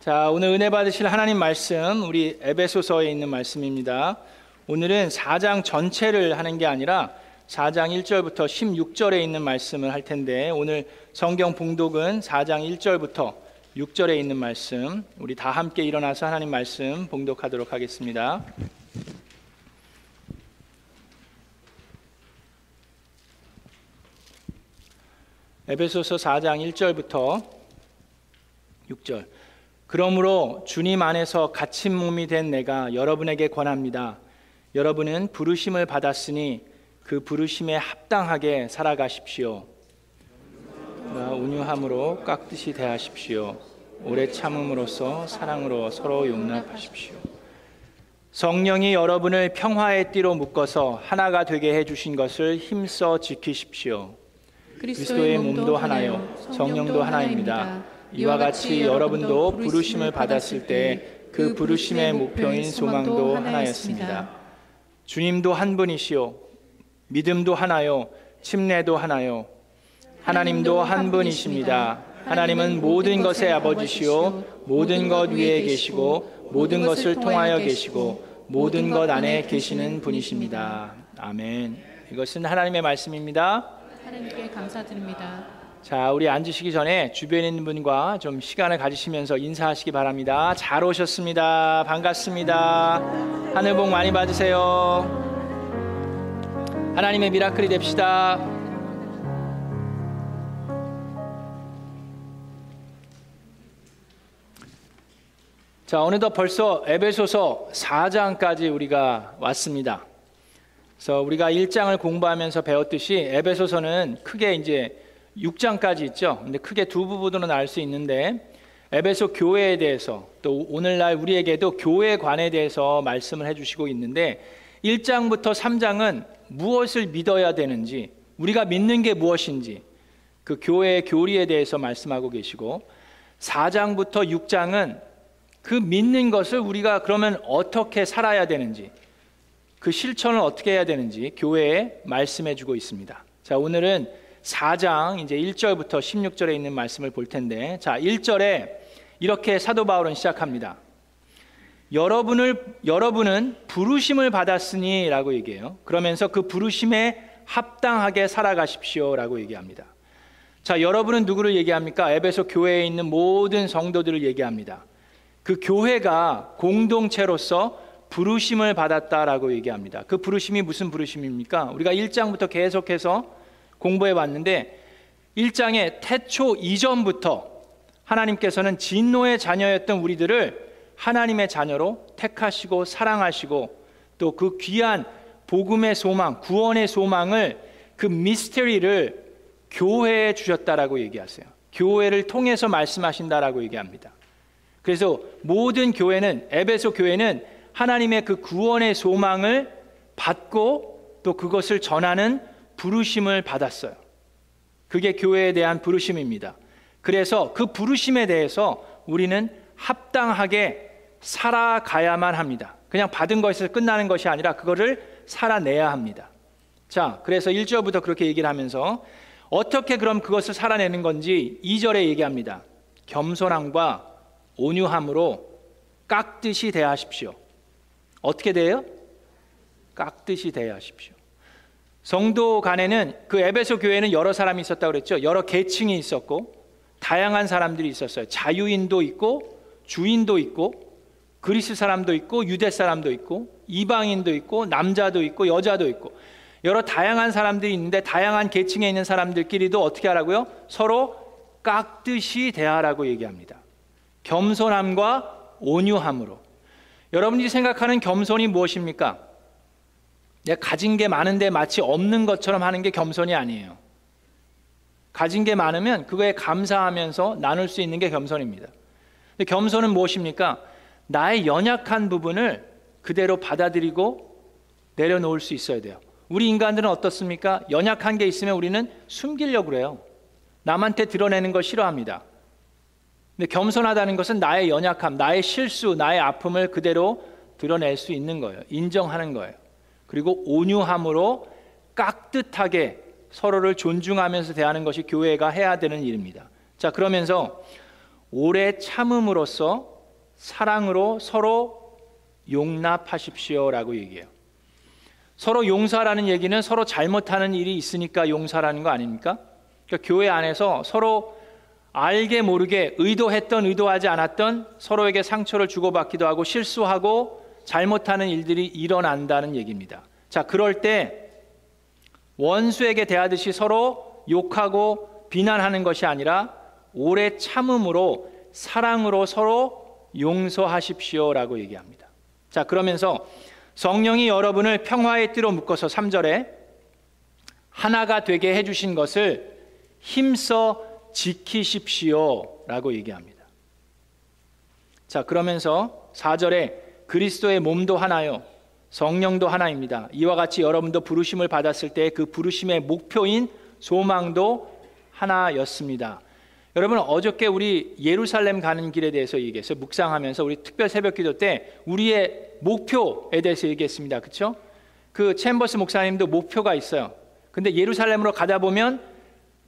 자, 오늘 은혜 받으실 하나님 말씀 우리 에베소서에 있는 말씀입니다. 오늘은 4장 전체를 하는 게 아니라 4장 1절부터 16절에 있는 말씀을 할 텐데 오늘 성경 봉독은 4장 1절부터 6절에 있는 말씀 우리 다 함께 일어나서 하나님 말씀 봉독하도록 하겠습니다. 에베소서 4장 1절부터 6절 그러므로 주님 안에서 갇힌 몸이 된 내가 여러분에게 권합니다. 여러분은 부르심을 받았으니 그 부르심에 합당하게 살아가십시오. 온유함으로 깍듯이 대하십시오. 오래 참음으로써 사랑으로 서로 용납하십시오. 성령이 여러분을 평화의 띠로 묶어서 하나가 되게 해 주신 것을 힘써 지키십시오. 그리스도의 몸도 하나요, 성령도 하나입니다. 이와 같이 여러분도 부르심을 받았을 때 그 부르심의 목표인 소망도 하나였습니다. 주님도 한 분이시요 믿음도 하나요 침례도 하나요 하나님도 한 분이십니다. 하나님은 모든 것의 아버지시요 모든 것 위에 계시고 모든 것을 통하여 계시고 모든 것 안에 계시는 분이십니다. 아멘. 이것은 하나님의 말씀입니다. 하나님께 감사드립니다. 자, 우리 앉으시기 전에 주변에 있는 분과 좀 시간을 가지시면서 인사하시기 바랍니다. 잘 오셨습니다. 반갑습니다. 하늘 복 많이 받으세요. 하나님의 미라클이 됩시다. 자, 어느덧 벌써 에베소서 4장까지 우리가 왔습니다. 그래서 우리가 1장을 공부하면서 배웠듯이 에베소서는 크게 이제 6장까지 있죠. 근데 크게 두 부분으로 나눌 수 있는데 에베소 교회에 대해서 또 오늘날 우리에게도 교회관에 대해서 말씀을 해주시고 있는데 1장부터 3장은 무엇을 믿어야 되는지 우리가 믿는 게 무엇인지 그 교회의 교리에 대해서 말씀하고 계시고 4장부터 6장은 그 믿는 것을 우리가 그러면 어떻게 살아야 되는지 그 실천을 어떻게 해야 되는지 교회에 말씀해 주고 있습니다. 자, 오늘은 4장 이제 1절부터 16절에 있는 말씀을 볼 텐데 자, 1절에 이렇게 사도 바울은 시작합니다. 여러분을 여러분은 부르심을 받았으니라고 얘기해요. 그러면서 그 부르심에 합당하게 살아가십시오라고 얘기합니다. 자, 여러분은 누구를 얘기합니까? 에베소 교회에 있는 모든 성도들을 얘기합니다. 그 교회가 공동체로서 부르심을 받았다라고 얘기합니다. 그 부르심이 무슨 부르심입니까? 우리가 1장부터 계속해서 공부해 왔는데 1장의 태초 이전부터 하나님께서는 진노의 자녀였던 우리들을 하나님의 자녀로 택하시고 사랑하시고 또 그 귀한 복음의 소망, 구원의 소망을 그 미스테리를 교회에 주셨다라고 얘기하세요. 교회를 통해서 말씀하신다라고 얘기합니다. 그래서 모든 교회는 에베소 교회는 하나님의 그 구원의 소망을 받고 또 그것을 전하는 부르심을 받았어요. 그게 교회에 대한 부르심입니다. 그래서 그 부르심에 대해서 우리는 합당하게 살아가야만 합니다. 그냥 받은 것에서 끝나는 것이 아니라 그거를 살아내야 합니다. 자, 그래서 1절부터 그렇게 얘기를 하면서 어떻게 그럼 그것을 살아내는 건지 2절에 얘기합니다. 겸손함과 온유함으로 깍듯이 대하십시오. 어떻게 돼요? 깍듯이 대하십시오. 성도 간에는 그 에베소 교회는 여러 사람이 있었다고 그랬죠. 여러 계층이 있었고 다양한 사람들이 있었어요. 자유인도 있고 주인도 있고 그리스 사람도 있고 유대 사람도 있고 이방인도 있고 남자도 있고 여자도 있고 여러 다양한 사람들이 있는데 다양한 계층에 있는 사람들끼리도 어떻게 하라고요? 서로 깍듯이 대하라고 얘기합니다. 겸손함과 온유함으로. 여러분이 생각하는 겸손이 무엇입니까? 내가 가진 게 많은데 마치 없는 것처럼 하는 게 겸손이 아니에요. 가진 게 많으면 그거에 감사하면서 나눌 수 있는 게 겸손입니다. 근데 겸손은 무엇입니까? 나의 연약한 부분을 그대로 받아들이고 내려놓을 수 있어야 돼요. 우리 인간들은 어떻습니까? 연약한 게 있으면 우리는 숨기려고 그래요. 남한테 드러내는 걸 싫어합니다. 근데 겸손하다는 것은 나의 연약함, 나의 실수, 나의 아픔을 그대로 드러낼 수 있는 거예요. 인정하는 거예요. 그리고 온유함으로 깍듯하게 서로를 존중하면서 대하는 것이 교회가 해야 되는 일입니다. 자, 그러면서 오래 참음으로써 사랑으로 서로 용납하십시오라고 얘기해요. 서로 용서라는 얘기는 서로 잘못하는 일이 있으니까 용서라는 거 아닙니까? 그러니까 교회 안에서 서로 알게 모르게 의도했던 의도하지 않았던 서로에게 상처를 주고받기도 하고 실수하고 잘못하는 일들이 일어난다는 얘기입니다. 자, 그럴 때 원수에게 대하듯이 서로 욕하고 비난하는 것이 아니라 오래 참음으로 사랑으로 서로 용서하십시오라고 얘기합니다. 자, 그러면서 성령이 여러분을 평화의 띠로 묶어서 3절에 하나가 되게 해 주신 것을 힘써 지키십시오라고 얘기합니다. 자, 그러면서 4절에 그리스도의 몸도 하나요. 성령도 하나입니다. 이와 같이 여러분도 부르심을 받았을 때 그 부르심의 목표인 소망도 하나였습니다. 여러분 어저께 우리 예루살렘 가는 길에 대해서 얘기했어요. 묵상하면서 우리 특별 새벽 기도 때 우리의 목표에 대해서 얘기했습니다. 그렇죠? 그 챔버스 목사님도 목표가 있어요. 근데 예루살렘으로 가다 보면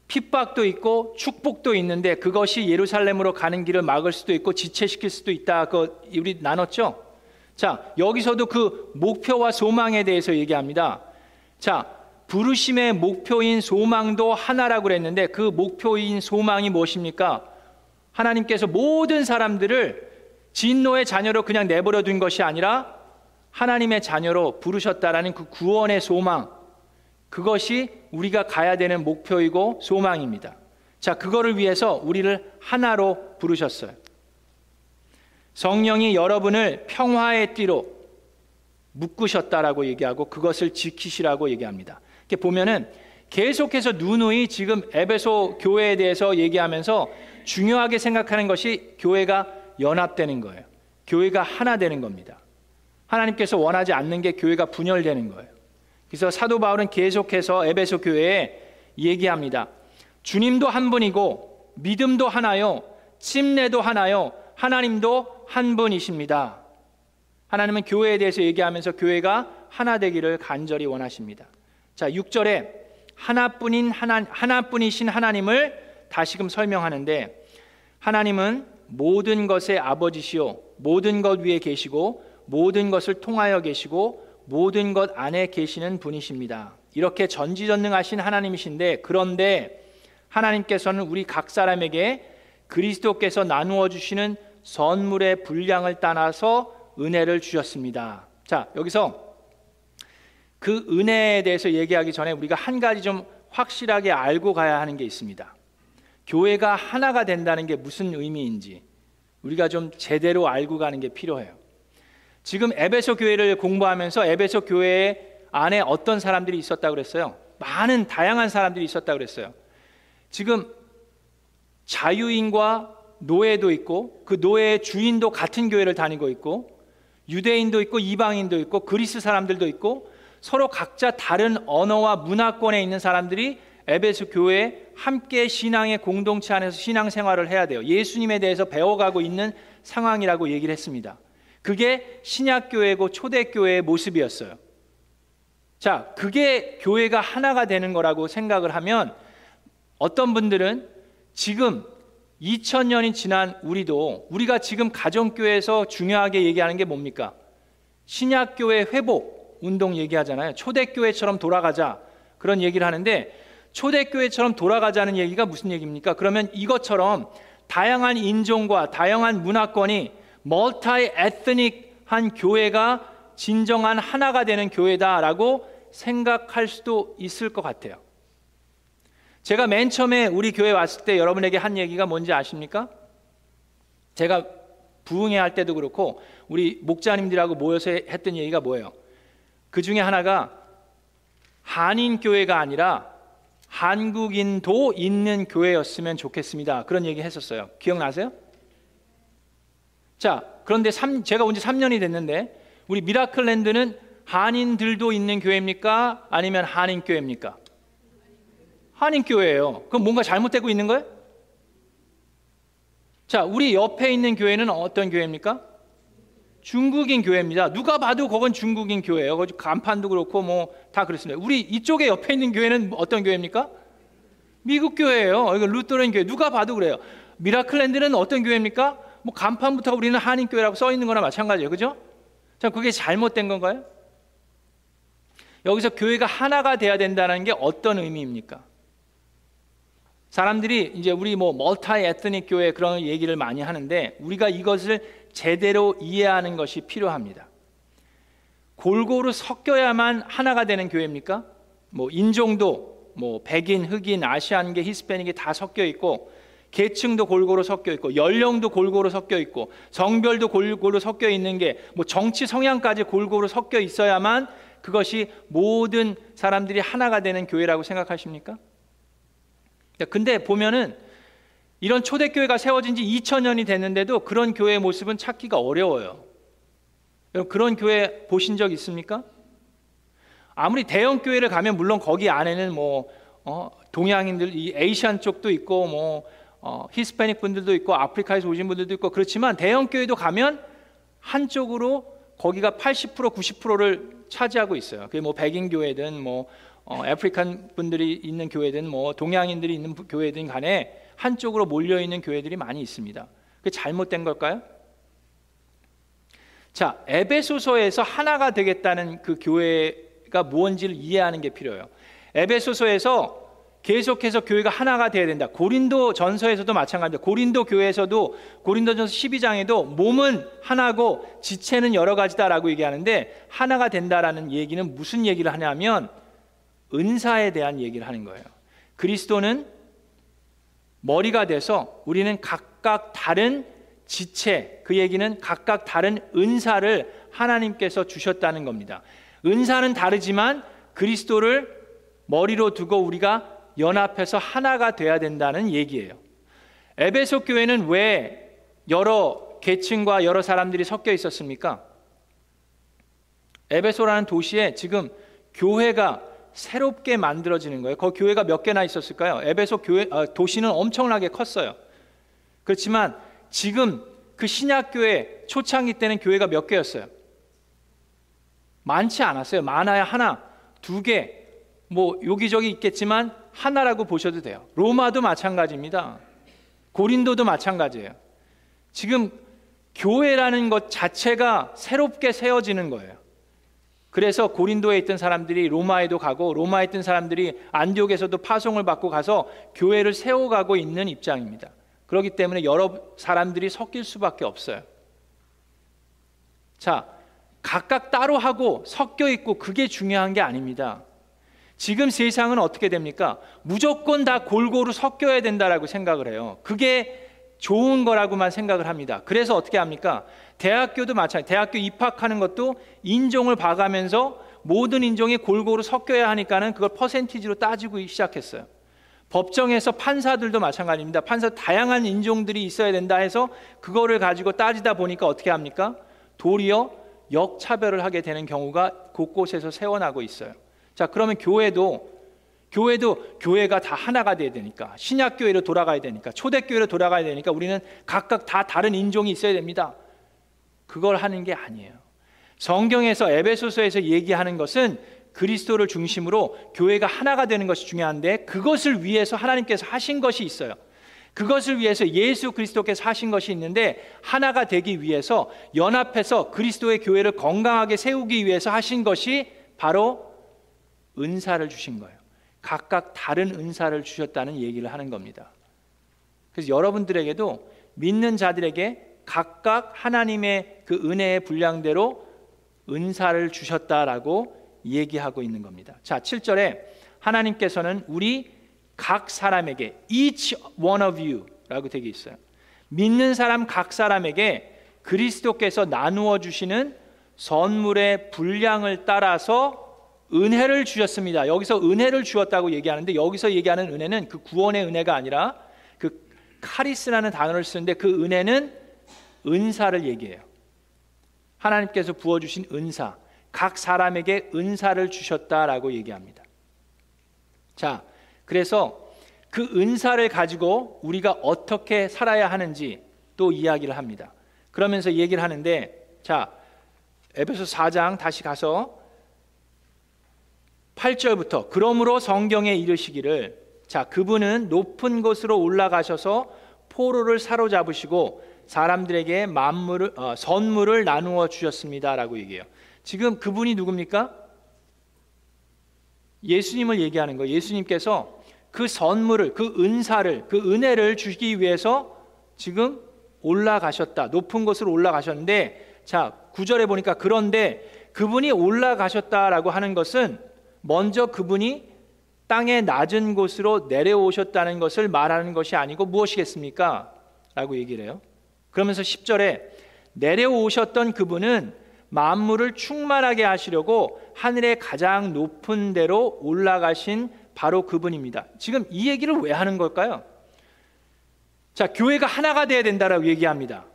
핍박도 있고 축복도 있는데 그것이 예루살렘으로 가는 길을 막을 수도 있고 지체시킬 수도 있다. 그 우리 나눴죠? 자, 여기서도 그 목표와 소망에 대해서 얘기합니다. 자, 부르심의 목표인 소망도 하나라고 그랬는데 그 목표인 소망이 무엇입니까? 하나님께서 모든 사람들을 진노의 자녀로 그냥 내버려 둔 것이 아니라 하나님의 자녀로 부르셨다라는 그 구원의 소망 그것이 우리가 가야 되는 목표이고 소망입니다. 자, 그거를 위해서 우리를 하나로 부르셨어요. 성령이 여러분을 평화의 띠로 묶으셨다라고 얘기하고 그것을 지키시라고 얘기합니다. 이렇게 보면은 계속해서 누누이 지금 에베소 교회에 대해서 얘기하면서 중요하게 생각하는 것이 교회가 연합되는 거예요. 교회가 하나 되는 겁니다. 하나님께서 원하지 않는 게 교회가 분열되는 거예요. 그래서 사도 바울은 계속해서 에베소 교회에 얘기합니다. 주님도 한 분이고 믿음도 하나요. 침례도 하나요. 하나님도 한 분이십니다. 하나님은 교회에 대해서 얘기하면서 교회가 하나 되기를 간절히 원하십니다. 자, 6절에 하나뿐인 하나 하나뿐이신 하나님을 다시금 설명하는데 하나님은 모든 것의 아버지시요 모든 것 위에 계시고 모든 것을 통하여 계시고 모든 것 안에 계시는 분이십니다. 이렇게 전지전능하신 하나님이신데 그런데 하나님께서는 우리 각 사람에게 그리스도께서 나누어 주시는 선물의 분량을 따라서 은혜를 주셨습니다. 자, 여기서 그 은혜에 대해서 얘기하기 전에 우리가 한 가지 좀 확실하게 알고 가야 하는 게 있습니다. 교회가 하나가 된다는 게 무슨 의미인지 우리가 좀 제대로 알고 가는 게 필요해요. 지금 에베소 교회를 공부하면서 에베소 교회 안에 어떤 사람들이 있었다 그랬어요? 많은 다양한 사람들이 있었다 그랬어요. 지금 자유인과 노예도 있고 그 노예의 주인도 같은 교회를 다니고 있고 유대인도 있고 이방인도 있고 그리스 사람들도 있고 서로 각자 다른 언어와 문화권에 있는 사람들이 에베소 교회에 함께 신앙의 공동체 안에서 신앙 생활을 해야 돼요. 예수님에 대해서 배워가고 있는 상황이라고 얘기를 했습니다. 그게 신약 교회고 초대 교회의 모습이었어요. 자, 그게 교회가 하나가 되는 거라고 생각을 하면 어떤 분들은 지금 2000년이 지난 우리도 우리가 지금 가정교회에서 중요하게 얘기하는 게 뭡니까? 신약교회 회복 운동 얘기하잖아요. 초대교회처럼 돌아가자. 그런 얘기를 하는데 초대교회처럼 돌아가자는 얘기가 무슨 얘기입니까? 그러면 이것처럼 다양한 인종과 다양한 문화권이 멀타이 에스닉한 교회가 진정한 하나가 되는 교회다라고 생각할 수도 있을 것 같아요. 제가 맨 처음에 우리 교회 왔을 때 여러분에게 한 얘기가 뭔지 아십니까? 제가 부흥회 할 때도 그렇고 우리 목자님들하고 모여서 했던 얘기가 뭐예요? 그 중에 하나가 한인 교회가 아니라 한국인도 있는 교회였으면 좋겠습니다. 그런 얘기 했었어요. 기억나세요? 자, 그런데 3, 제가 온 지 3년이 됐는데 우리 미라클랜드는 한인들도 있는 교회입니까? 아니면 한인 교회입니까? 한인 교회예요. 그럼 뭔가 잘못되고 있는 거예요? 자, 우리 옆에 있는 교회는 어떤 교회입니까? 중국인 교회입니다. 누가 봐도 그건 중국인 교회예요. 간판도 그렇고 뭐 다 그렇습니다. 우리 이쪽에 옆에 있는 교회는 어떤 교회입니까? 미국 교회예요. 이거 루터란 교회. 누가 봐도 그래요. Miracle Land는 어떤 교회입니까? 뭐 간판부터 우리는 한인 교회라고 써 있는 거나 마찬가지예요. 그죠? 자, 그게 잘못된 건가요? 여기서 교회가 하나가 돼야 된다는 게 어떤 의미입니까? 사람들이 이제 우리 뭐 multi-ethnic 교회 그런 얘기를 많이 하는데 우리가 이것을 제대로 이해하는 것이 필요합니다. 골고루 섞여야만 하나가 되는 교회입니까? 뭐 인종도 뭐 백인, 흑인, Asian계, 히스패닉이 다 섞여 있고 계층도 골고루 섞여 있고 연령도 골고루 섞여 있고 성별도 골고루 섞여 있는 게 뭐 정치 성향까지 골고루 섞여 있어야만 그것이 모든 사람들이 하나가 되는 교회라고 생각하십니까? 근데 보면은 이런 초대교회가 세워진 지 2000년이 됐는데도 그런 교회의 모습은 찾기가 어려워요. 여러분 그런 교회 보신 적 있습니까? 아무리 대형 교회를 가면 물론 거기 안에는 뭐 어, 동양인들 이 Asian 쪽도 있고 뭐 어, 히스패닉 분들도 있고 아프리카에서 오신 분들도 있고 그렇지만 대형 교회도 가면 한쪽으로 거기가 80% 90%를 차지하고 있어요. 그게 뭐 백인 교회든 뭐 어, African 분들이 있는 교회든 뭐 동양인들이 있는 교회든 간에 한쪽으로 몰려 있는 교회들이 많이 있습니다. 그 잘못된 걸까요? 자, 에베소서에서 하나가 되겠다는 그 교회가 무언지를 이해하는 게 필요해요. 에베소서에서 계속해서 교회가 하나가 돼야 된다. 고린도 전서에서도 마찬가지입니다. 고린도 교회에서도 고린도 전서 12장에도 몸은 하나고 지체는 여러 가지다라고 얘기하는데 하나가 된다라는 얘기는 무슨 얘기를 하냐면 은사에 대한 얘기를 하는 거예요. 그리스도는 머리가 돼서 우리는 각각 다른 지체, 그 얘기는 각각 다른 은사를 하나님께서 주셨다는 겁니다. 은사는 다르지만 그리스도를 머리로 두고 우리가 연합해서 하나가 돼야 된다는 얘기예요. 에베소 교회는 왜 여러 계층과 여러 사람들이 섞여 있었습니까? 에베소라는 도시에 지금 교회가 새롭게 만들어지는 거예요. 그 교회가 몇 개나 있었을까요? 에베소 교회 아, 도시는 엄청나게 컸어요. 그렇지만 지금 그 신약 교회 초창기 때는 교회가 몇 개였어요? 많지 않았어요. 많아야 하나, 두 개, 뭐 여기저기 있겠지만 하나라고 보셔도 돼요. 로마도 마찬가지입니다. 고린도도 마찬가지예요. 지금 교회라는 것 자체가 새롭게 세워지는 거예요. 그래서 고린도에 있던 사람들이 로마에도 가고 로마에 있던 사람들이 안디옥에서도 파송을 받고 가서 교회를 세워가고 있는 입장입니다. 그렇기 때문에 여러 사람들이 섞일 수밖에 없어요. 자, 각각 따로 하고 섞여 있고 그게 중요한 게 아닙니다. 지금 세상은 어떻게 됩니까? 무조건 다 골고루 섞여야 된다라고 생각을 해요. 그게 좋은 거라고만 생각을 합니다. 그래서 어떻게 합니까? 대학교도 마찬가지. 대학교 입학하는 것도 인종을 봐가면서 모든 인종이 골고루 섞여야 하니까는 그걸 퍼센티지로 따지고 시작했어요. 법정에서 판사들도 마찬가지입니다. 판사 다양한 인종들이 있어야 된다 해서 그거를 가지고 따지다 보니까 어떻게 합니까? 도리어 역차별을 하게 되는 경우가 곳곳에서 세워나고 있어요. 자, 그러면 교회도 교회도 교회가 다 하나가 돼야 되니까 신약 교회로 돌아가야 되니까 초대 교회로 돌아가야 되니까 우리는 각각 다 다른 인종이 있어야 됩니다. 그걸 하는 게 아니에요. 성경에서 에베소서에서 얘기하는 것은 그리스도를 중심으로 교회가 하나가 되는 것이 중요한데 그것을 위해서 하나님께서 하신 것이 있어요. 그것을 위해서 예수 그리스도께서 하신 것이 있는데 하나가 되기 위해서 연합해서 그리스도의 교회를 건강하게 세우기 위해서 하신 것이 바로 은사를 주신 거예요. 각각 다른 은사를 주셨다는 얘기를 하는 겁니다. 그래서 여러분들에게도 믿는 자들에게 각각 하나님의 그 은혜의 분량대로 은사를 주셨다라고 얘기하고 있는 겁니다. 자, 7절에 하나님께서는 우리 각 사람에게 each one of you라고 되게 있어요. 믿는 사람 각 사람에게 그리스도께서 나누어 주시는 선물의 분량을 따라서 은혜를 주셨습니다. 여기서 은혜를 주었다고 얘기하는데 여기서 얘기하는 은혜는 그 구원의 은혜가 아니라 그 카리스라는 단어를 쓰는데 그 은혜는 은사를 얘기해요. 하나님께서 부어 주신 은사. 각 사람에게 은사를 주셨다라고 얘기합니다. 자, 그래서 그 은사를 가지고 우리가 어떻게 살아야 하는지 또 이야기를 합니다. 그러면서 얘기를 하는데 자, 에베소 4장 다시 가서 8절부터 그러므로 성경에 이르시기를 자 그분은 높은 곳으로 올라가셔서 포로를 사로잡으시고 사람들에게 만물을 어, 선물을 나누어 주셨습니다라고 얘기해요. 지금 그분이 누굽니까? 예수님을 얘기하는 거예요. 예수님께서 그 선물을, 그 은사를, 그 은혜를 주기 위해서 지금 올라가셨다. 높은 곳으로 올라가셨는데, 자, 구절에 보니까 그런데 그분이 올라가셨다라고 하는 것은 먼저 그분이 땅의 낮은 곳으로 내려오셨다는 것을 말하는 것이 아니고 무엇이겠습니까? 라고 얘기를 해요. 그러면서 10절에 내려오셨던 그분은 만물을 충만하게 하시려고 하늘의 가장 높은 데로 올라가신 바로 그분입니다. 지금 이 얘기를 왜 하는 걸까요? 자, 교회가 하나가 돼야 된다라고 얘기합니다.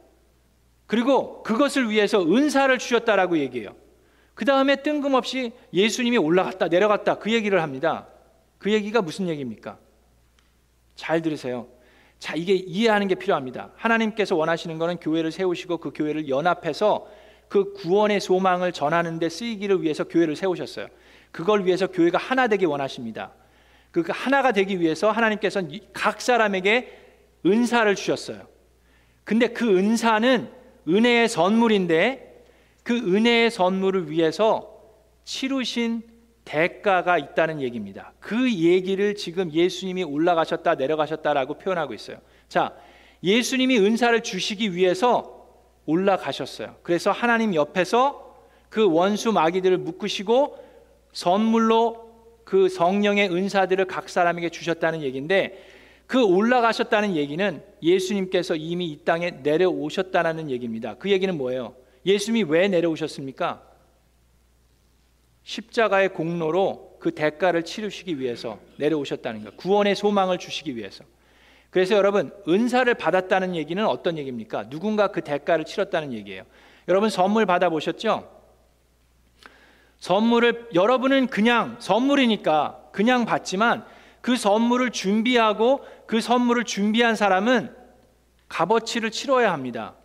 그리고 그것을 위해서 은사를 주셨다라고 얘기해요. 그 다음에 뜬금없이 예수님이 올라갔다 내려갔다 그 얘기를 합니다. 그 얘기가 무슨 얘기입니까? 잘 들으세요. 자, 이게 이해하는 게 필요합니다. 하나님께서 원하시는 것은 교회를 세우시고 그 교회를 연합해서 그 구원의 소망을 전하는 데 쓰이기를 위해서 교회를 세우셨어요. 그걸 위해서 교회가 하나 되기 원하십니다. 그 하나가 되기 위해서 하나님께서는 각 사람에게 은사를 주셨어요. 근데 그 은사는 은혜의 선물인데 그 은혜의 선물을 위해서 치르신 대가가 있다는 얘기입니다. 그 얘기를 지금 예수님이 올라가셨다 내려가셨다라고 표현하고 있어요. 자, 예수님이 은사를 주시기 위해서 올라가셨어요. 그래서 하나님 옆에서 그 원수 마귀들을 묶으시고 선물로 그 성령의 은사들을 각 사람에게 주셨다는 얘기인데 그 올라가셨다는 얘기는 예수님께서 이미 이 땅에 내려오셨다는 얘기입니다. 그 얘기는 뭐예요? 예수님이 왜 내려오셨습니까? 십자가의 공로로 그 대가를 치르시기 위해서 내려오셨다는 것. 구원의 소망을 주시기 위해서. 그래서 여러분, 은사를 받았다는 얘기는 어떤 얘기입니까? 누군가 그 대가를 치렀다는 얘기예요. 여러분 선물 받아보셨죠? 선물을 여러분은 그냥 선물이니까 그냥 받지만 그 선물을 준비하고 그 선물을 준비한 사람은 값어치를 치러야 합니다.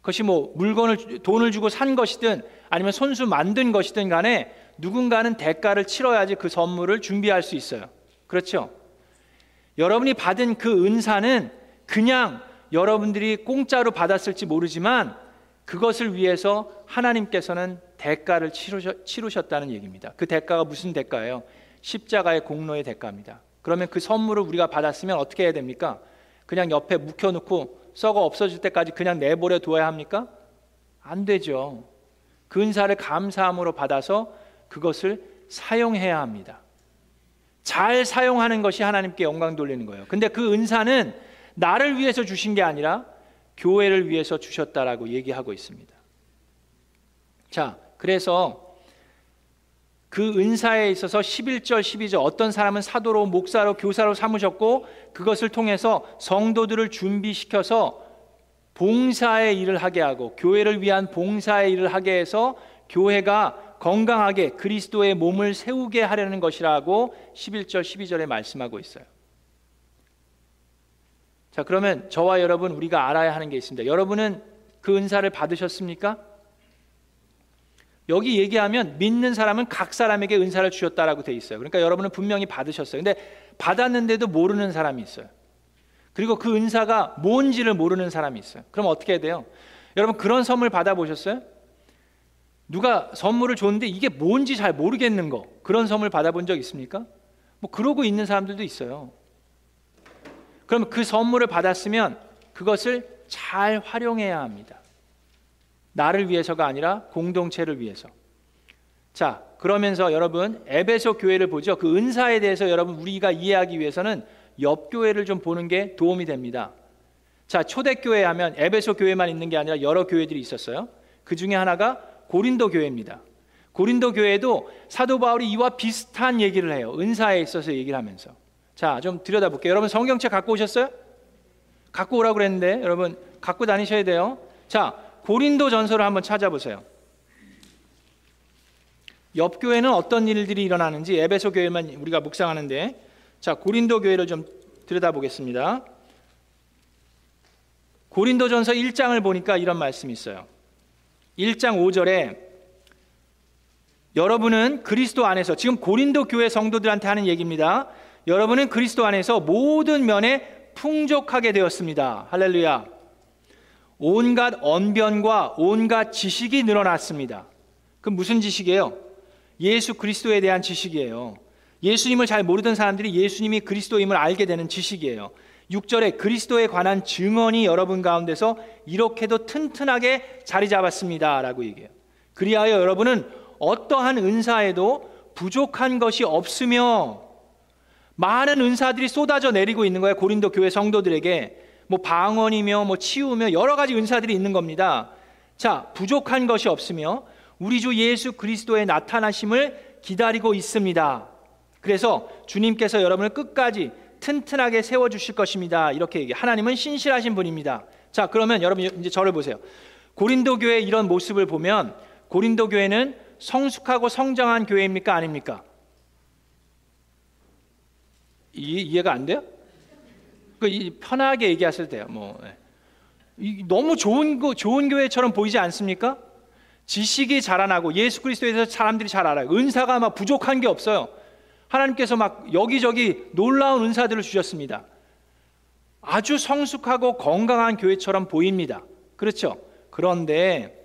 그것이 뭐 물건을 돈을 주고 산 것이든 아니면 손수 만든 것이든 간에 누군가는 대가를 치러야지 그 선물을 준비할 수 있어요. 그렇죠? 여러분이 받은 그 은사는 그냥 여러분들이 공짜로 받았을지 모르지만 그것을 위해서 하나님께서는 대가를 치르셨 다는 얘기입니다. 그 대가가 무슨 대가예요? 십자가의 공로의 대가입니다. 그러면 그 선물을 우리가 받았으면 어떻게 해야 됩니까? 그냥 옆에 묵혀놓고 썩어 없어질 때까지 그냥 내버려 두어야 합니까? 안 되죠. 그 은사를 감사함으로 받아서 그것을 사용해야 합니다. 잘 사용하는 것이 하나님께 영광 돌리는 거예요. 근데 그 은사는 나를 위해서 주신 게 아니라 교회를 위해서 주셨다라고 얘기하고 있습니다. 자, 그래서 그 은사에 있어서 11절 12절 어떤 사람은 사도로 목사로 교사로 삼으셨고 그것을 통해서 성도들을 준비시켜서 봉사의 일을 하게 하고 교회를 위한 봉사의 일을 하게 해서 교회가 건강하게 그리스도의 몸을 세우게 하려는 것이라고 11절 12절에 말씀하고 있어요. 자, 그러면 저와 여러분 우리가 알아야 하는 게 있습니다. 여러분은 그 은사를 받으셨습니까? 여기 얘기하면 믿는 사람은 각 사람에게 은사를 주셨다라고 돼 있어요. 그러니까 여러분은 분명히 받으셨어요. 근데 받았는데도 모르는 사람이 있어요. 그리고 그 은사가 뭔지를 모르는 사람이 있어요. 그럼 어떻게 돼요? 여러분 그런 선물 받아 보셨어요? 누가 선물을 줬는데 이게 뭔지 잘 모르겠는 거 그런 선물 받아본 적 있습니까? 뭐 그러고 있는 사람들도 있어요. 그럼 그 선물을 받았으면 그것을 잘 활용해야 합니다. 나를 위해서가 아니라 공동체를 위해서. 자, 그러면서 여러분 에베소 교회를 보죠. 그 은사에 대해서 여러분 우리가 이해하기 위해서는 옆 교회를 좀 보는 게 도움이 됩니다. 자, 초대 교회 하면 에베소 교회만 있는 게 아니라 여러 교회들이 있었어요. 그 중에 하나가 고린도 교회입니다. 고린도 교회도 사도 바울이 이와 비슷한 얘기를 해요. 은사에 있어서 얘기를 하면서. 자, 좀 들여다 볼게요. 여러분 성경책 갖고 오셨어요? 갖고 오라고 그랬는데 여러분 갖고 다니셔야 돼요. 자, 고린도 전서를 한번 찾아보세요. 옆 교회는 어떤 일들이 일어나는지 에베소 교회만 우리가 묵상하는데 자, 고린도 교회를 좀 들여다보겠습니다. 고린도전서 1장을 보니까 이런 말씀이 있어요. 1장 5절에 여러분은 그리스도 안에서 지금 고린도 교회 성도들한테 하는 얘기입니다. 여러분은 그리스도 안에서 모든 면에 풍족하게 되었습니다. 할렐루야. 온갖 언변과 온갖 지식이 늘어났습니다. 그 무슨 지식이에요? 예수 그리스도에 대한 지식이에요. 예수님을 잘 모르던 사람들이 예수님이 그리스도임을 알게 되는 지식이에요. 6절에 그리스도에 관한 증언이 여러분 가운데서 이렇게도 튼튼하게 자리 잡았습니다 라고 얘기해요. 그리하여 여러분은 어떠한 은사에도 부족한 것이 없으며 많은 은사들이 쏟아져 내리고 있는 거예요. 고린도 교회 성도들에게 뭐 방언이며 뭐 치유며 여러 가지 은사들이 있는 겁니다. 자, 부족한 것이 없으며 우리 주 예수 그리스도의 나타나심을 기다리고 있습니다. 그래서 주님께서 여러분을 끝까지 튼튼하게 세워 주실 것입니다. 이렇게 얘기. 하나님은 신실하신 분입니다. 자, 그러면 여러분 이제 저를 보세요. 고린도 교회 이런 모습을 보면 고린도 교회는 성숙하고 성장한 교회입니까 아닙니까? 이, 해 가안 돼요? 그 편하게 얘기하셔도 돼요. 뭐 예. 너무 좋은 거 좋은 교회처럼 보이지 않습니까? 지식이 자라나고 예수 그리스도에 대해서 사람들이 잘 알아요. 은사가 막 부족한 게 없어요. 하나님께서 막 여기저기 놀라운 은사들을 주셨습니다. 아주 성숙하고 건강한 교회처럼 보입니다. 그렇죠? 그런데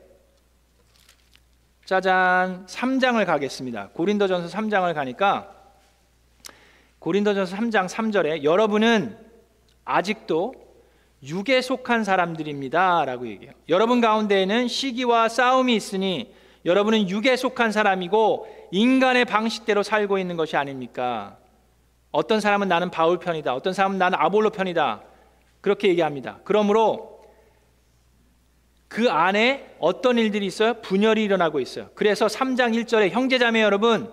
짜잔 3장을 가겠습니다. 고린도전서 3장을 가니까 고린도전서 3장 3절에 여러분은 아직도 육에 속한 사람들입니다라고 얘기해요. 여러분 가운데에는 시기와 싸움이 있으니 여러분은 육에 속한 사람이고 인간의 방식대로 살고 있는 것이 아닙니까? 어떤 사람은 나는 바울 편이다. 어떤 사람은 나는 아볼로 편이다. 그렇게 얘기합니다. 그러므로 그 안에 어떤 일들이 있어요? 분열이 일어나고 있어요. 그래서 3장 1절에 형제자매 여러분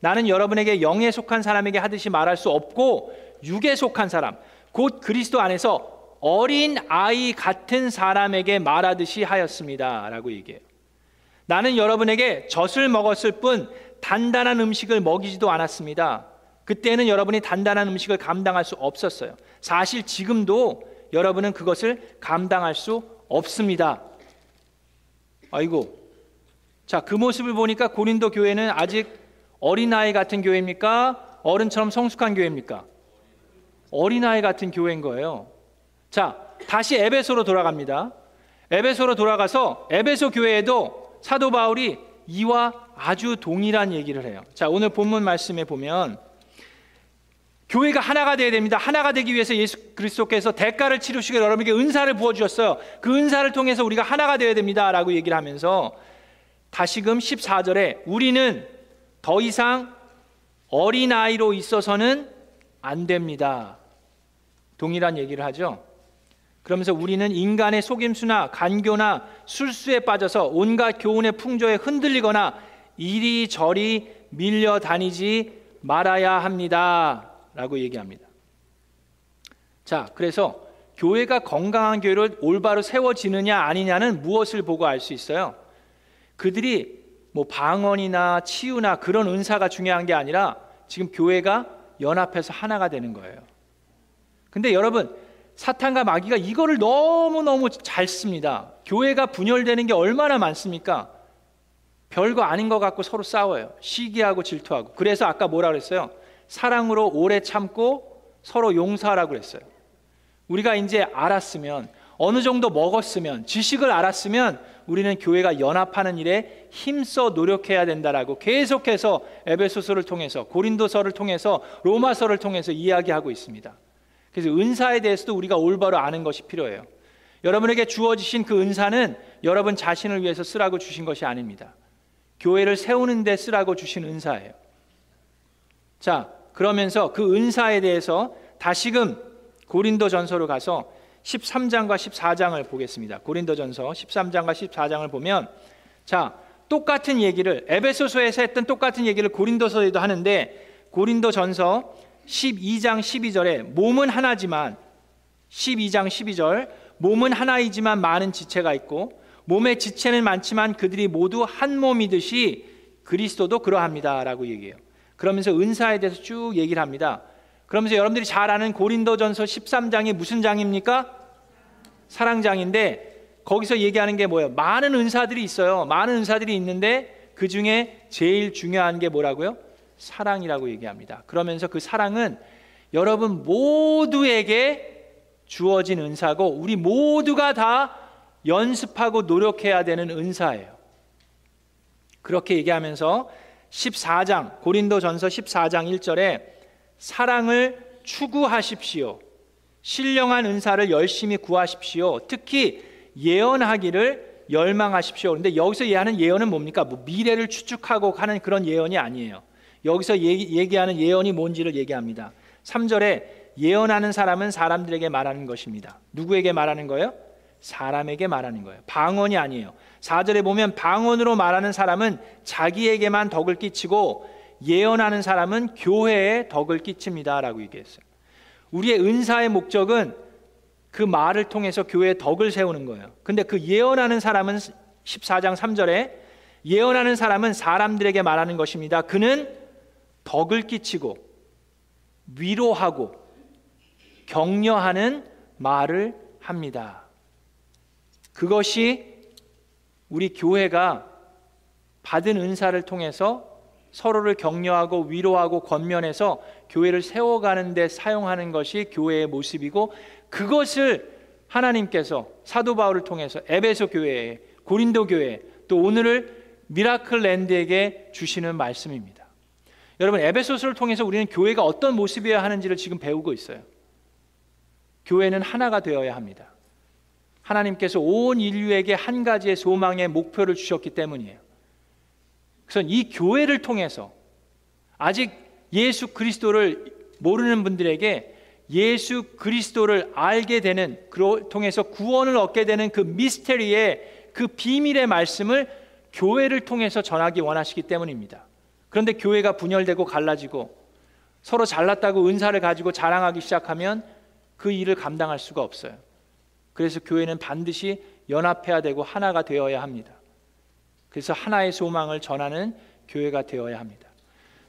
나는 여러분에게 영에 속한 사람에게 하듯이 말할 수 없고 육에 속한 사람, 곧 그리스도 안에서 어린 아이 같은 사람에게 말하듯이 하였습니다. 라고 얘기해요. 나는 여러분에게 젖을 먹었을 뿐 단단한 음식을 먹이지도 않았습니다. 그때는 여러분이 단단한 음식을 감당할 수 없었어요. 사실 지금도 여러분은 그것을 감당할 수 없습니다. 아이고. 자, 그 모습을 보니까 고린도 교회는 아직 어린아이 같은 교회입니까? 어른처럼 성숙한 교회입니까? 어린아이 같은 교회인 거예요. 자, 다시 에베소로 돌아갑니다. 에베소로 돌아가서 에베소 교회에도 사도 바울이 이와 아주 동일한 얘기를 해요. 자, 오늘 본문 말씀에 보면 교회가 하나가 되어야 됩니다. 하나가 되기 위해서 예수 그리스도께서 대가를 치르시고 여러분에게 은사를 부어 주셨어요. 그 은사를 통해서 우리가 하나가 되어야 됩니다라고 얘기를 하면서 다시금 14절에 우리는 더 이상 어린아이로 있어서는 안 됩니다. 동일한 얘기를 하죠. 그러면서 우리는 인간의 속임수나 간교나 술수에 빠져서 온갖 교훈의 풍조에 흔들리거나 이리저리 밀려 다니지 말아야 합니다. 라고 얘기합니다. 자, 그래서 교회가 건강한 교회를 올바로 세워지느냐 아니냐는 무엇을 보고 알 수 있어요? 그들이 뭐 방언이나 치유나 그런 은사가 중요한 게 아니라 지금 교회가 연합해서 하나가 되는 거예요. 근데 여러분 사탄과 마귀가 이거를 너무너무 잘 씁니다. 교회가 분열되는 게 얼마나 많습니까? 별거 아닌 것 같고 서로 싸워요. 시기하고 질투하고. 그래서 아까 뭐라 그랬어요? 사랑으로 오래 참고 서로 용서하라고 그랬어요. 우리가 이제 알았으면 어느 정도 먹었으면 지식을 알았으면 우리는 교회가 연합하는 일에 힘써 노력해야 된다라고 계속해서 에베소서를 통해서 고린도서를 통해서 로마서를 통해서 이야기하고 있습니다. 그래서 은사에 대해서도 우리가 올바로 아는 것이 필요해요. 여러분에게 주어지신 그 은사는 여러분 자신을 위해서 쓰라고 주신 것이 아닙니다. 교회를 세우는 데 쓰라고 주신 은사예요. 자, 그러면서 그 은사에 대해서 다시금 고린도 전서로 가서 13장과 14장을 보겠습니다. 고린도 전서 13장과 14장을 보면 자, 똑같은 얘기를 에베소서에서 했던 똑같은 얘기를 고린도서에도 하는데 고린도 전서 12장 12절에 몸은 하나지만 12장 12절 몸은 하나이지만 많은 지체가 있고 몸의 지체는 많지만 그들이 모두 한 몸이듯이 그리스도도 그러합니다라고 얘기해요. 그러면서 은사에 대해서 쭉 얘기를 합니다. 그러면서 여러분들이 잘 아는 고린도전서 13장이 무슨 장입니까? 사랑장인데 거기서 얘기하는 게 뭐예요? 많은 은사들이 있어요. 많은 은사들이 있는데 그 중에 제일 중요한 게 뭐라고요? 사랑이라고 얘기합니다. 그러면서 그 사랑은 여러분 모두에게 주어진 은사고 우리 모두가 다 연습하고 노력해야 되는 은사예요. 그렇게 얘기하면서 14장 고린도전서 14장 1절에 사랑을 추구하십시오. 신령한 은사를 열심히 구하십시오. 특히 예언하기를 열망하십시오. 그런데 여기서 얘기하는 예언은 뭡니까? 뭐 미래를 추측하고 하는 그런 예언이 아니에요. 여기서 얘기, 얘기 하는 예언이 뭔지를 얘기합니다. 3절에 예언하는 사람은 사람들에게 말하는 것입니다. 누구에게 말하는 거예요? 사람에게 말하는 거예요. 방언이 아니에요. 4절에 보면 방언으로 말하는 사람은 자기에게만 덕을 끼치고 예언하는 사람은 교회에 덕을 끼칩니다라고 얘기했어요. 우리의 은사의 목적은 그 말을 통해서 교회에 덕을 세우는 거예요. 근데 그 예언하는 사람은 14장 3절에 예언하는 사람은 사람들에게 말하는 것입니다. 그는 덕을 끼치고 위로하고 격려하는 말을 합니다. 그것이 우리 교회가 받은 은사를 통해서 서로를 격려하고 위로하고 권면해서 교회를 세워가는 데 사용하는 것이 교회의 모습이고 그것을 하나님께서 사도 바울을 통해서 에베소 교회에 고린도 교회 또 오늘을 Miracle Land에게 주시는 말씀입니다. 여러분 에베소서를 통해서 우리는 교회가 어떤 모습이어야 하는지를 지금 배우고 있어요. 교회는 하나가 되어야 합니다. 하나님께서 온 인류에게 한 가지의 소망의 목표를 주셨기 때문이에요. 그래서 이 교회를 통해서 아직 예수 그리스도를 모르는 분들에게 예수 그리스도를 알게 되는 그로 통해서 구원을 얻게 되는 그 미스테리의 그 비밀의 말씀을 교회를 통해서 전하기 원하시기 때문입니다. 그런데 교회가 분열되고 갈라지고 서로 잘났다고 은사를 가지고 자랑하기 시작하면 그 일을 감당할 수가 없어요. 그래서 교회는 반드시 연합해야 되고 하나가 되어야 합니다. 그래서 하나의 소망을 전하는 교회가 되어야 합니다.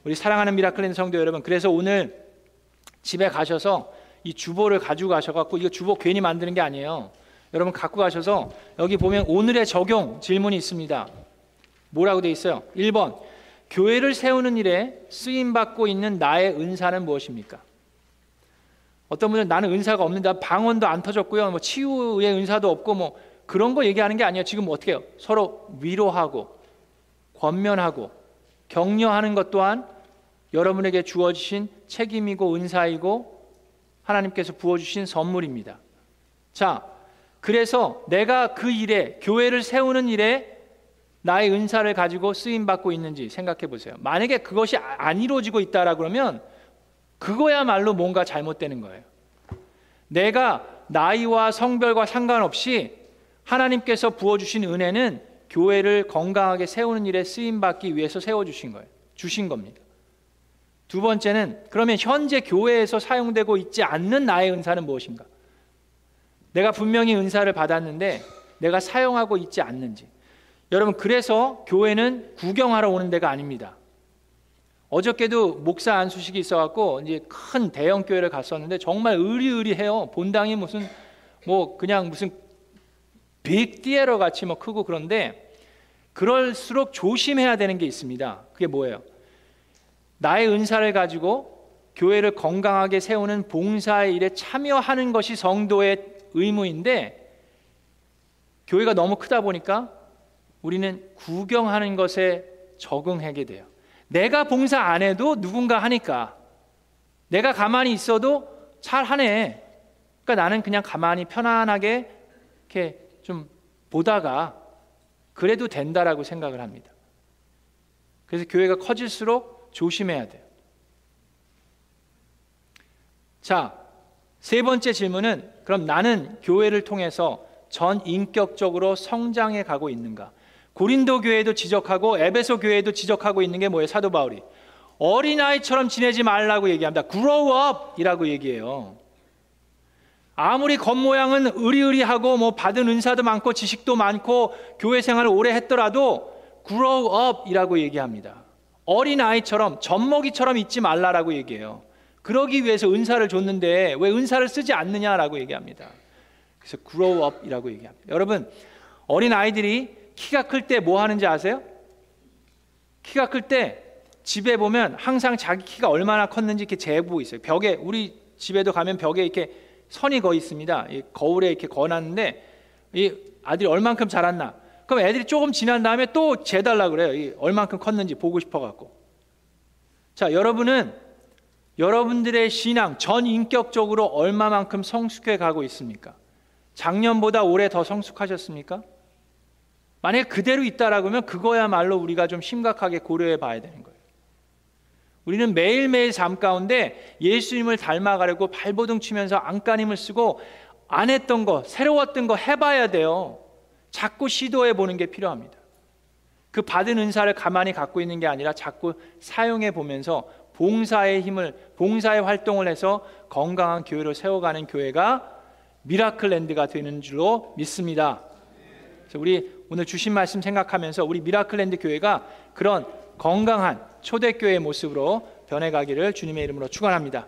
우리 사랑하는 미라클린 성도 여러분, 그래서 오늘 집에 가셔서 이 주보를 가지고 가셔갖고 이거 주보 괜히 만드는 게 아니에요. 여러분 갖고 가셔서 여기 보면 오늘의 적용 질문이 있습니다. 뭐라고 돼 있어요? 1번 교회를 세우는 일에 쓰임 받고 있는 나의 은사는 무엇입니까? 어떤 분은 나는 은사가 없는데 방언도 안 터졌고요. 뭐 치유의 은사도 없고 뭐 그런 거 얘기하는 게 아니에요. 지금 어떻게 해요? 서로 위로하고 권면하고 격려하는 것 또한 여러분에게 주어지신 책임이고 은사이고 하나님께서 부어주신 선물입니다. 자, 그래서 내가 그 일에 교회를 세우는 일에 나의 은사를 가지고 쓰임 받고 있는지 생각해 보세요. 만약에 그것이 안 이루어지고 있다라 그러면 그거야말로 뭔가 잘못되는 거예요. 내가 나이와 성별과 상관없이 하나님께서 부어주신 은혜는 교회를 건강하게 세우는 일에 쓰임 받기 위해서 세워 주신 거예요. 주신 겁니다. 두 번째는 그러면 현재 교회에서 사용되고 있지 않는 나의 은사는 무엇인가? 내가 분명히 은사를 받았는데 내가 사용하고 있지 않는지. 여러분 그래서 교회는 구경하러 오는 데가 아닙니다. 어저께도 목사 안수식이 있어갖고 이제 큰 대형 교회를 갔었는데 정말 의리의리해요. 본당이 무슨 뭐 그냥 무슨 빅디에러 같이 뭐 크고 그런데 그럴수록 조심해야 되는 게 있습니다. 그게 뭐예요? 나의 은사를 가지고 교회를 건강하게 세우는 봉사의 일에 참여하는 것이 성도의 의무인데 교회가 너무 크다 보니까 우리는 구경하는 것에 적응하게 돼요. 내가 봉사 안 해도 누군가 하니까 내가 가만히 있어도 잘 하네. 그러니까 나는 그냥 가만히 편안하게 이렇게 좀 보다가 그래도 된다라고 생각을 합니다. 그래서 교회가 커질수록 조심해야 돼요. 자, 세 번째 질문은 그럼 나는 교회를 통해서 전 인격적으로 성장해 가고 있는가? 고린도 교회도 지적하고 에베소 교회도 지적하고 있는 게 뭐예요? 사도 바울이 어린아이처럼 지내지 말라고 얘기합니다. grow up이라고 얘기해요. 아무리 겉모양은 의리의리하고 뭐 받은 은사도 많고 지식도 많고 교회 생활을 오래 했더라도 grow up이라고 얘기합니다. 어린아이처럼 젖먹이처럼 있지 말라라고 얘기해요. 그러기 위해서 은사를 줬는데 왜 은사를 쓰지 않느냐라고 얘기합니다. 그래서 grow up이라고 얘기합니다. 여러분 어린 아이들이 키가 클 때 뭐 하는지 아세요? 키가 클 때 집에 보면 항상 자기 키가 얼마나 컸는지 이렇게 재고 있어요. 벽에 우리 집에도 가면 벽에 이렇게 선이 거의 있습니다. 이 거울에 이렇게 거놨는데 이 아들이 얼만큼 자랐나? 그럼 애들이 조금 지난 다음에 또 재달라 그래요. 이 얼만큼 컸는지 보고 싶어 갖고. 자, 여러분은 여러분들의 신앙 전 인격적으로 얼마만큼 성숙해 가고 있습니까? 작년보다 올해 더 성숙하셨습니까? 만약에 그대로 있다라고 하면 그거야말로 우리가 좀 심각하게 고려해 봐야 되는 거예요. 우리는 매일매일 삶 가운데 예수님을 닮아가려고 발버둥 치면서 안간힘을 쓰고 안 했던 거, 새로웠던 거 해봐야 돼요. 자꾸 시도해 보는 게 필요합니다. 그 받은 은사를 가만히 갖고 있는 게 아니라 자꾸 사용해 보면서 봉사의 힘을, 봉사의 활동을 해서 건강한 교회로 세워가는 교회가 Miracle Land가 되는 줄로 믿습니다. 그래서 우리 오늘 주신 말씀 생각하면서 우리 Miracle Land 교회가 그런 건강한 초대교회의 모습으로 변해가기를 주님의 이름으로 축원합니다.